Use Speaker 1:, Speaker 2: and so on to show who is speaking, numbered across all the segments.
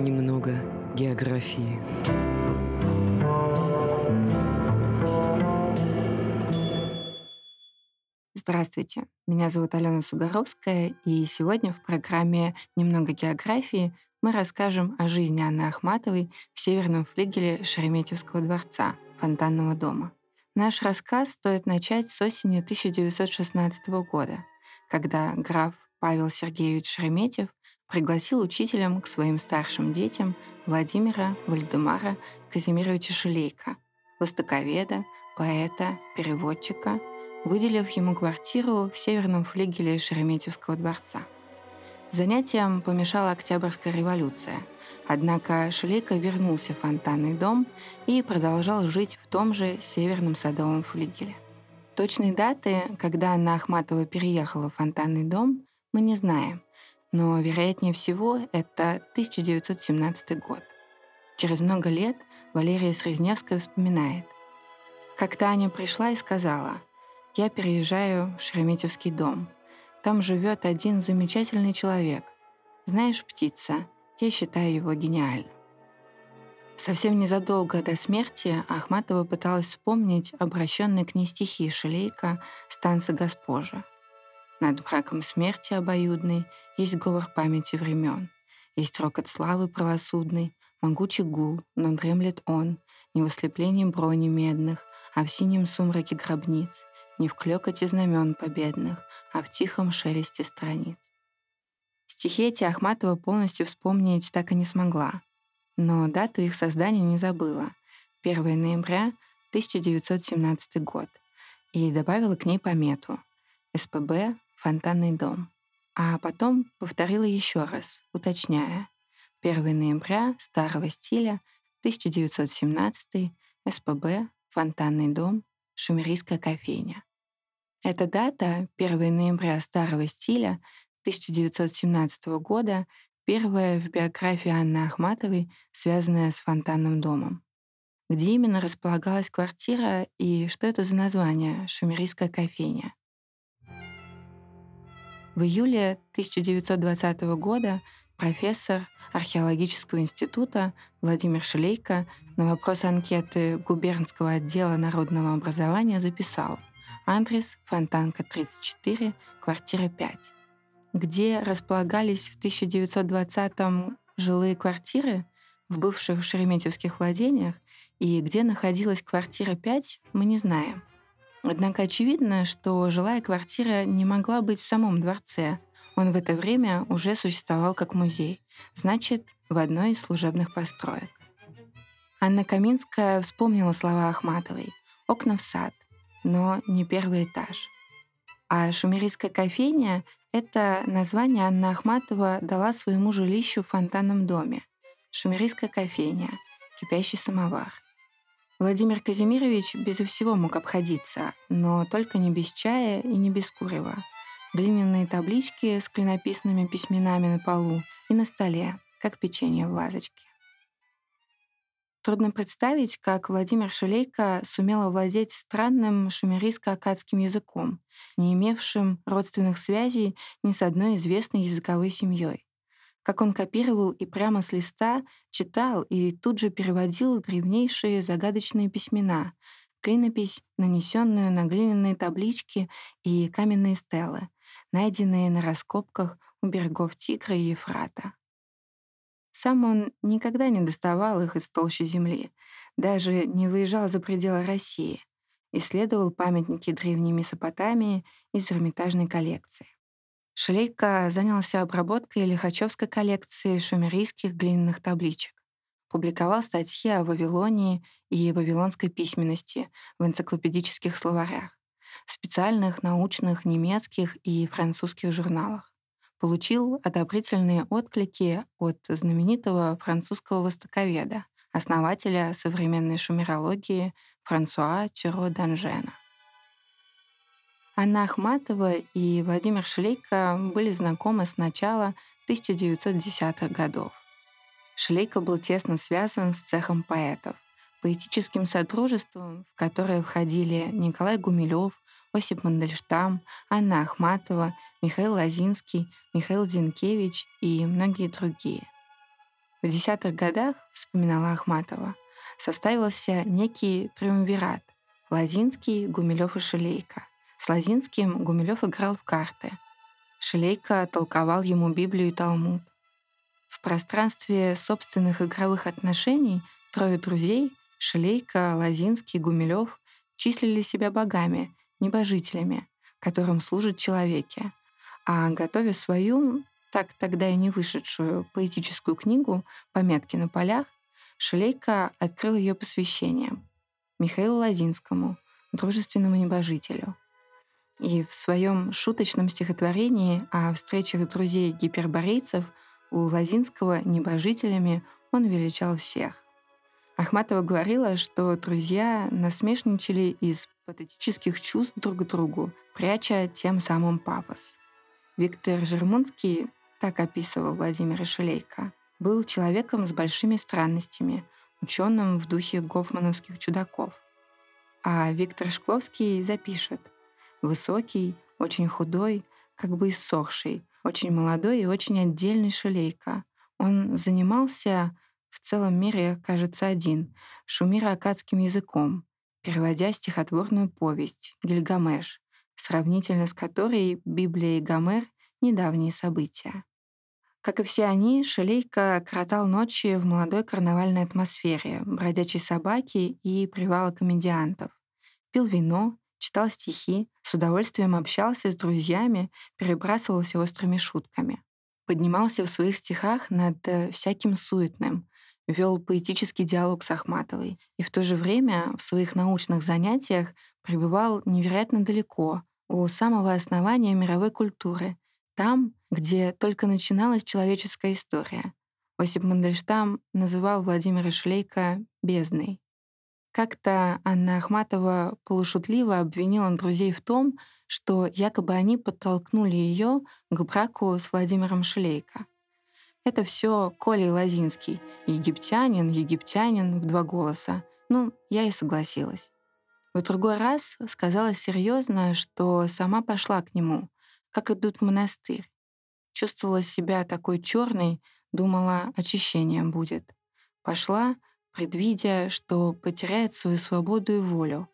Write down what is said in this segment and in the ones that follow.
Speaker 1: Немного географии.
Speaker 2: Здравствуйте, меня зовут Алена Сугаровская, и сегодня в программе «Немного географии» мы расскажем о жизни Анны Ахматовой в северном флигеле Шереметьевского дворца, фонтанного дома. Наш рассказ стоит начать с осени 1916 года, когда граф Павел Сергеевич Шереметьев пригласил учителем к своим старшим детям Владимира Вальдемара Казимировича Шелейка, востоковеда, поэта, переводчика, выделив ему квартиру в северном флигеле Шереметьевского дворца — Занятиям помешала Октябрьская революция. Однако Шелейко вернулся в фонтанный дом и продолжал жить в том же северном садовом флигеле. Точной даты, когда Анна Ахматова переехала в фонтанный дом, мы не знаем, но, вероятнее всего, это 1917 год. Через много лет Валерия Срезневская вспоминает. Как-то Аня пришла и сказала, «Я переезжаю в Шереметьевский дом. Там живет один замечательный человек. Знаешь, птица, я считаю его гениальным. Совсем незадолго до смерти Ахматова пыталась вспомнить обращенные к ней стихи Шелейка «Станца Госпожа». Над браком смерти обоюдной есть говор памяти времен, есть рокот славы правосудный, могучий гул, но дремлет он, не в ослеплении брони медных, а в синем сумраке гробниц, не в клёкоте знамен победных, а в тихом шелесте страниц. Стихи эти Ахматова полностью вспомнить так и не смогла, но дату их создания не забыла — 1 ноября 1917 год, и добавила к ней помету «СПБ «Фонтанный дом», а потом повторила еще раз, уточняя. 1 ноября старого стиля 1917 СПБ «Фонтанный дом», Шумерийская кофейня. Эта дата, 1 ноября старого стиля 1917 года, первая в биографии Анны Ахматовой, связанная с фонтанным домом. Где именно располагалась квартира и что это за название «Шумерийская кофейня»? В июле 1920 года профессор археологического института Владимир Шелейко на вопрос анкеты губернского отдела народного образования записал Адрес Фонтанка 34, квартира 5. Где располагались в 1920-м жилые квартиры в бывших шереметьевских владениях и где находилась квартира 5, мы не знаем. Однако очевидно, что жилая квартира не могла быть в самом дворце. Он в это время уже существовал как музей, значит, в одной из служебных построек. Анна Каминская вспомнила слова Ахматовой «Окна в сад», но не первый этаж. А шумерийская кофейня — это название Анна Ахматова дала своему жилищу в фонтанном доме. Шумерийская кофейня, кипящий самовар. Владимир Казимирович безо всего мог обходиться, но только не без чая и не без курева. Глиняные таблички с клинописными письменами на полу и на столе, как печенье в вазочке. Трудно представить, как Владимир Шелейко сумел овладеть странным шумерийско-акадским языком, не имевшим родственных связей ни с одной известной языковой семьей. Как он копировал и прямо с листа читал и тут же переводил древнейшие загадочные письмена, клинопись, нанесенную на глиняные таблички и каменные стелы, найденные на раскопках у берегов Тигра и Ефрата. Сам он никогда не доставал их из толщи земли, даже не выезжал за пределы России, исследовал памятники древней Месопотамии из Эрмитажной коллекции. Шлейка занялся обработкой лихачевской коллекции шумерийских глиняных табличек, публиковал статьи о Вавилонии и вавилонской письменности в энциклопедических словарях, в специальных научных немецких и французских журналах получил одобрительные отклики от знаменитого французского востоковеда, основателя современной шумерологии Франсуа Тюро Данжена. Анна Ахматова и Владимир Шлейко были знакомы с начала 1910-х годов. Шлейко был тесно связан с цехом поэтов, поэтическим содружеством, в которое входили Николай Гумилев, Осип Мандельштам, Анна Ахматова, Михаил Лазинский, Михаил Зинкевич и многие другие. В десятых годах, вспоминала Ахматова, составился некий триумвират — Лазинский, Гумилев и Шелейко. С Лазинским Гумилев играл в карты. Шелейко толковал ему Библию и Талмуд. В пространстве собственных игровых отношений трое друзей — Шелейко, Лазинский, Гумилев — числили себя богами, небожителями, которым служат человеки. А готовя свою, так тогда и не вышедшую поэтическую книгу «Пометки на полях», Шелейко открыл ее посвящением Михаилу Лазинскому, дружественному небожителю. И в своем шуточном стихотворении о встречах друзей гиперборейцев у Лазинского небожителями он величал всех. Ахматова говорила, что друзья насмешничали из патетических чувств друг к другу, пряча тем самым пафос. Виктор Жермунский так описывал Владимира Шелейко был человеком с большими странностями, ученым в духе гофмановских чудаков. А Виктор Шкловский запишет «Высокий, очень худой, как бы иссохший, очень молодой и очень отдельный шелейка. Он занимался в целом мире, кажется, один, шумиро-акадским языком, переводя стихотворную повесть «Гильгамеш», сравнительно с которой Библия и Гомер — недавние события. Как и все они, Шелейка кротал ночи в молодой карнавальной атмосфере, бродячей собаки и привала комедиантов. Пил вино, читал стихи, с удовольствием общался с друзьями, перебрасывался острыми шутками. Поднимался в своих стихах над э, всяким суетным, вел поэтический диалог с Ахматовой и в то же время в своих научных занятиях пребывал невероятно далеко, у самого основания мировой культуры, там, где только начиналась человеческая история. Осип Мандельштам называл Владимира Шлейка «бездной». Как-то Анна Ахматова полушутливо обвинила друзей в том, что якобы они подтолкнули ее к браку с Владимиром Шлейко. Это все Коля Лазинский, египтянин, египтянин в два голоса. Ну, я и согласилась. В другой раз сказала серьезно, что сама пошла к нему, как идут в монастырь. Чувствовала себя такой черной, думала, очищением будет. Пошла, предвидя, что потеряет свою свободу и волю.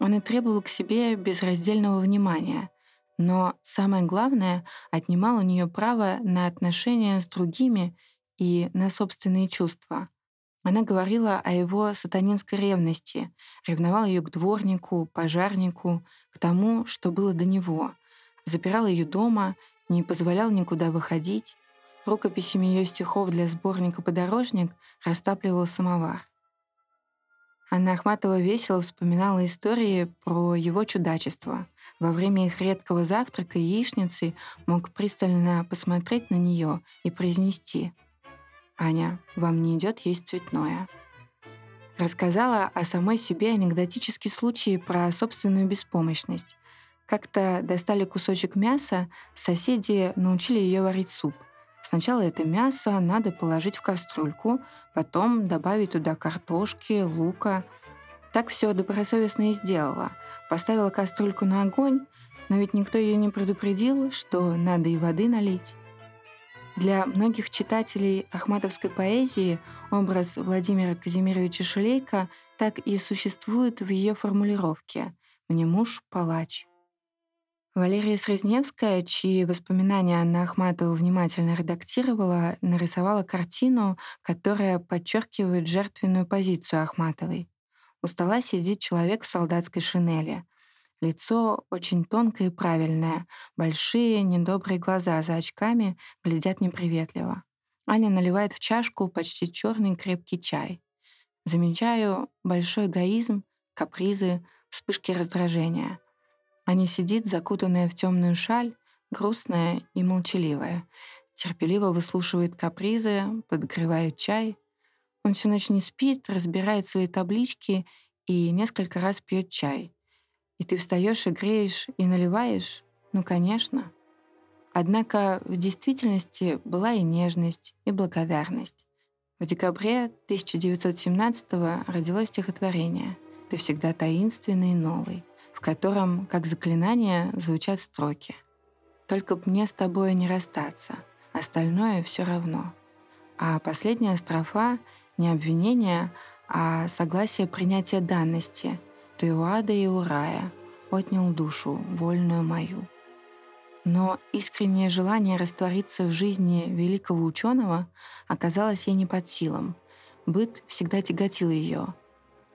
Speaker 2: Он и требовал к себе безраздельного внимания, но самое главное, отнимал у нее право на отношения с другими и на собственные чувства. Она говорила о его сатанинской ревности, ревновала ее к дворнику, пожарнику, к тому, что было до него, запирал ее дома, не позволял никуда выходить. Рукописями ее стихов для сборника «Подорожник» растапливал самовар. Анна Ахматова весело вспоминала истории про его чудачество. Во время их редкого завтрака яичницы мог пристально посмотреть на нее и произнести «Аня, вам не идет есть цветное». Рассказала о самой себе анекдотический случай про собственную беспомощность. Как-то достали кусочек мяса, соседи научили ее варить суп. Сначала это мясо надо положить в кастрюльку, потом добавить туда картошки, лука. Так все добросовестно и сделала. Поставила кастрюльку на огонь, но ведь никто ее не предупредил, что надо и воды налить. Для многих читателей ахматовской поэзии образ Владимира Казимировича Шелейка так и существует в ее формулировке «Мне муж — палач». Валерия Срезневская, чьи воспоминания Анна Ахматова внимательно редактировала, нарисовала картину, которая подчеркивает жертвенную позицию Ахматовой. У стола сидит человек в солдатской шинели. Лицо очень тонкое и правильное, большие недобрые глаза за очками глядят неприветливо. Аня наливает в чашку почти черный крепкий чай. Замечаю большой эгоизм, капризы, вспышки раздражения — Аня сидит, закутанная в темную шаль, грустная и молчаливая. Терпеливо выслушивает капризы, подогревает чай. Он всю ночь не спит, разбирает свои таблички и несколько раз пьет чай. И ты встаешь и греешь, и наливаешь? Ну, конечно. Однако в действительности была и нежность, и благодарность. В декабре 1917 родилось стихотворение «Ты всегда таинственный и новый», котором, как заклинание, звучат строки. «Только б мне с тобой не расстаться, остальное все равно». А последняя строфа — не обвинение, а согласие принятия данности. «Ты у ада и у рая, отнял душу, вольную мою». Но искреннее желание раствориться в жизни великого ученого оказалось ей не под силам. Быт всегда тяготил ее.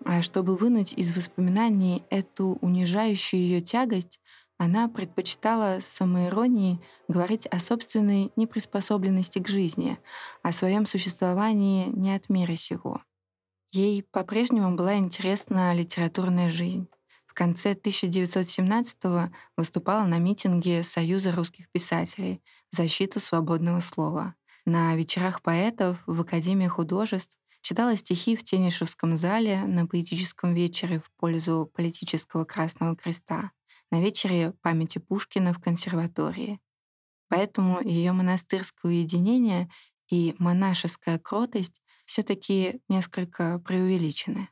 Speaker 2: А чтобы вынуть из воспоминаний эту унижающую ее тягость, она предпочитала с самоиронией говорить о собственной неприспособленности к жизни, о своем существовании не от мира сего. Ей по-прежнему была интересна литературная жизнь конце 1917-го выступала на митинге Союза русских писателей в защиту свободного слова. На вечерах поэтов в Академии художеств читала стихи в Тенишевском зале на поэтическом вечере в пользу политического Красного Креста, на вечере памяти Пушкина в консерватории. Поэтому ее монастырское уединение и монашеская кротость все таки несколько преувеличены.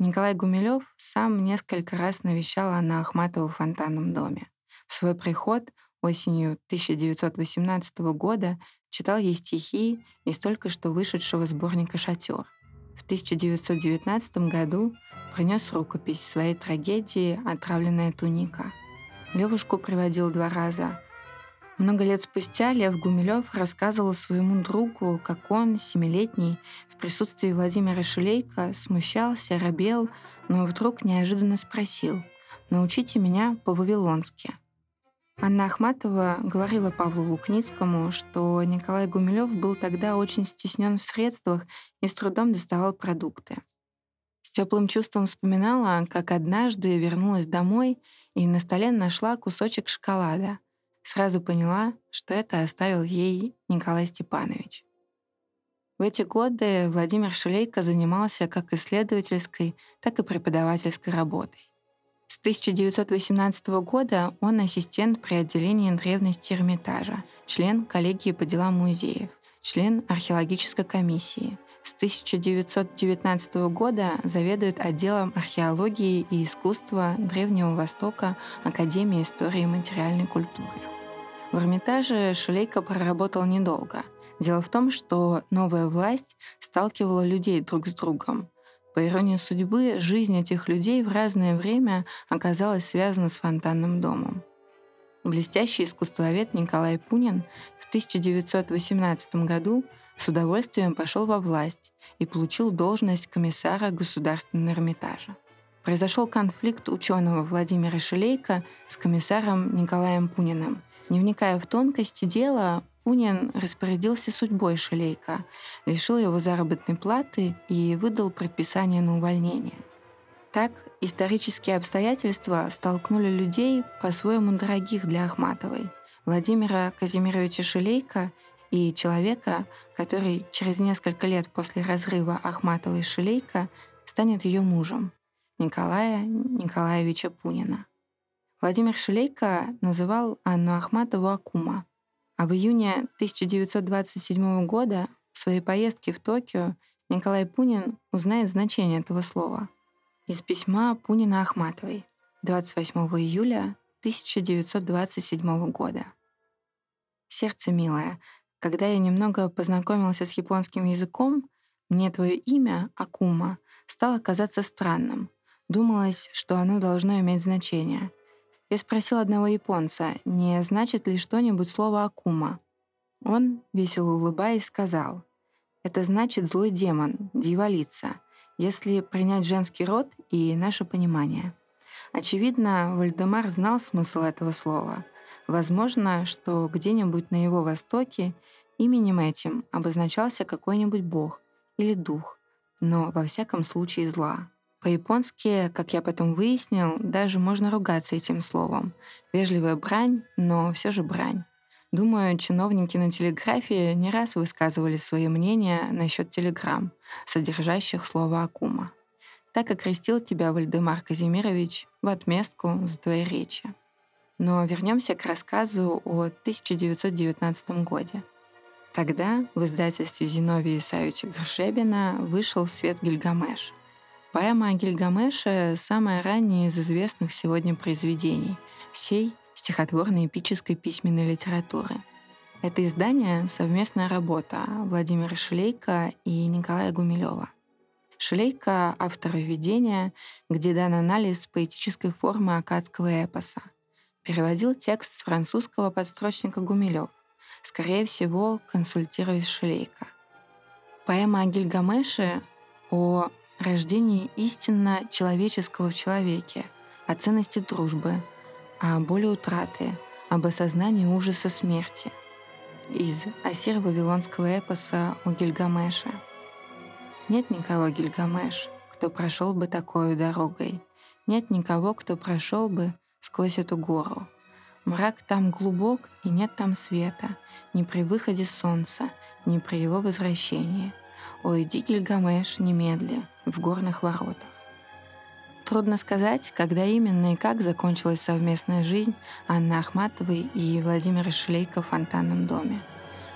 Speaker 2: Николай Гумилев сам несколько раз навещал Анна Ахматова в фонтанном доме. В свой приход осенью 1918 года читал ей стихи из только что вышедшего сборника «Шатер». В 1919 году принес рукопись своей трагедии «Отравленная туника». Левушку приводил два раза, много лет спустя Лев Гумилев рассказывал своему другу, как он, семилетний, в присутствии Владимира Шилейко смущался, робел, но вдруг неожиданно спросил «Научите меня по-вавилонски». Анна Ахматова говорила Павлу Лукницкому, что Николай Гумилев был тогда очень стеснен в средствах и с трудом доставал продукты. С теплым чувством вспоминала, как однажды вернулась домой и на столе нашла кусочек шоколада — сразу поняла, что это оставил ей Николай Степанович. В эти годы Владимир Шелейко занимался как исследовательской, так и преподавательской работой. С 1918 года он ассистент при отделении древности Эрмитажа, член коллегии по делам музеев, член археологической комиссии. С 1919 года заведует отделом археологии и искусства Древнего Востока Академии истории и материальной культуры. В Эрмитаже Шелейко проработал недолго. Дело в том, что новая власть сталкивала людей друг с другом. По иронии судьбы, жизнь этих людей в разное время оказалась связана с фонтанным домом. Блестящий искусствовед Николай Пунин в 1918 году с удовольствием пошел во власть и получил должность комиссара Государственного Эрмитажа. Произошел конфликт ученого Владимира Шелейко с комиссаром Николаем Пуниным, не вникая в тонкости дела, Пунин распорядился судьбой Шелейка, лишил его заработной платы и выдал предписание на увольнение. Так исторические обстоятельства столкнули людей, по-своему дорогих для Ахматовой, Владимира Казимировича Шелейка и человека, который через несколько лет после разрыва Ахматовой Шелейка станет ее мужем, Николая Николаевича Пунина. Владимир Шелейко называл Анну Ахматову Акума. А в июне 1927 года в своей поездке в Токио Николай Пунин узнает значение этого слова. Из письма Пунина Ахматовой 28 июля 1927 года. «Сердце милое, когда я немного познакомился с японским языком, мне твое имя, Акума, стало казаться странным. Думалось, что оно должно иметь значение. Я спросил одного японца, не значит ли что-нибудь слово «акума». Он, весело улыбаясь, сказал, «Это значит злой демон, дьяволица, если принять женский род и наше понимание». Очевидно, Вальдемар знал смысл этого слова. Возможно, что где-нибудь на его востоке именем этим обозначался какой-нибудь бог или дух, но во всяком случае зла. По-японски, как я потом выяснил, даже можно ругаться этим словом. Вежливая брань, но все же брань. Думаю, чиновники на телеграфии не раз высказывали свои мнения насчет телеграмм, содержащих слово «акума». Так окрестил тебя Вальдемар Казимирович в отместку за твои речи. Но вернемся к рассказу о 1919 годе. Тогда в издательстве Зиновия Исаевича Горшебина вышел в свет Гильгамеш — Поэма о самая ранняя из известных сегодня произведений всей стихотворной эпической письменной литературы. Это издание — совместная работа Владимира Шелейка и Николая Гумилева. Шелейка — автор введения, где дан анализ поэтической формы акадского эпоса. Переводил текст с французского подстрочника Гумилев, скорее всего, консультируясь Шелейка. Поэма о Гильгамеше о рождении истинно человеческого в человеке, о ценности дружбы, о боли утраты, об осознании ужаса смерти из ассиро-вавилонского эпоса о Гильгамеше — нет никого, Гильгамеш, кто прошел бы такой дорогой. Нет никого, кто прошел бы сквозь эту гору. Мрак там глубок, и нет там света, ни при выходе солнца, ни при его возвращении. Ой, иди, Гильгамеш, немедли, в горных воротах. Трудно сказать, когда именно и как закончилась совместная жизнь Анны Ахматовой и Владимира Шлейка в фонтанном доме.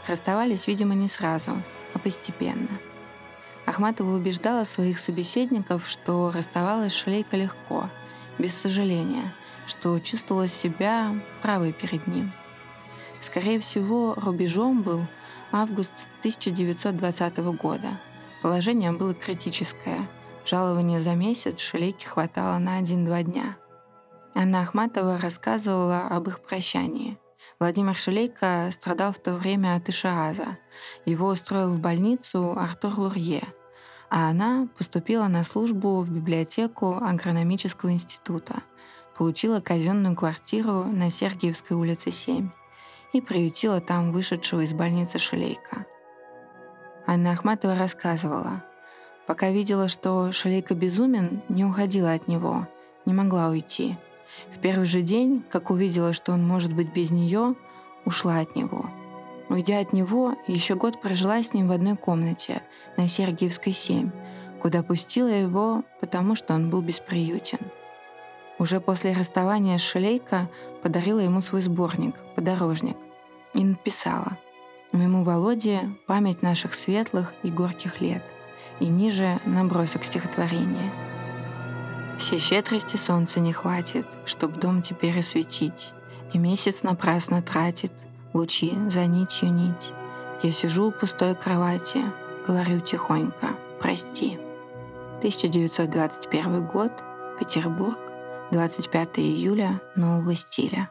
Speaker 2: Расставались, видимо, не сразу, а постепенно — Ахматова убеждала своих собеседников, что расставалась Шалейка легко, без сожаления, что чувствовала себя правой перед ним. Скорее всего, рубежом был август 1920 года. Положение было критическое. Жалования за месяц Шалейке хватало на один-два дня. Анна Ахматова рассказывала об их прощании. Владимир Шалейко страдал в то время от Ишааза. Его устроил в больницу Артур Лурье — а она поступила на службу в библиотеку агрономического института, получила казенную квартиру на Сергиевской улице 7 и приютила там вышедшего из больницы Шелейка. Анна Ахматова рассказывала, пока видела, что Шелейка безумен, не уходила от него, не могла уйти. В первый же день, как увидела, что он может быть без нее, ушла от него — Уйдя от него, еще год прожила с ним в одной комнате на Сергиевской 7, куда пустила его, потому что он был бесприютен. Уже после расставания с Шелейко подарила ему свой сборник «Подорожник» и написала «Моему Володе память наших светлых и горьких лет» и ниже набросок стихотворения. Все щедрости солнца не хватит, чтоб дом теперь осветить, и месяц напрасно тратит — лучи за нитью нить. Я сижу у пустой кровати, говорю тихонько «Прости». 1921 год, Петербург, 25 июля нового стиля.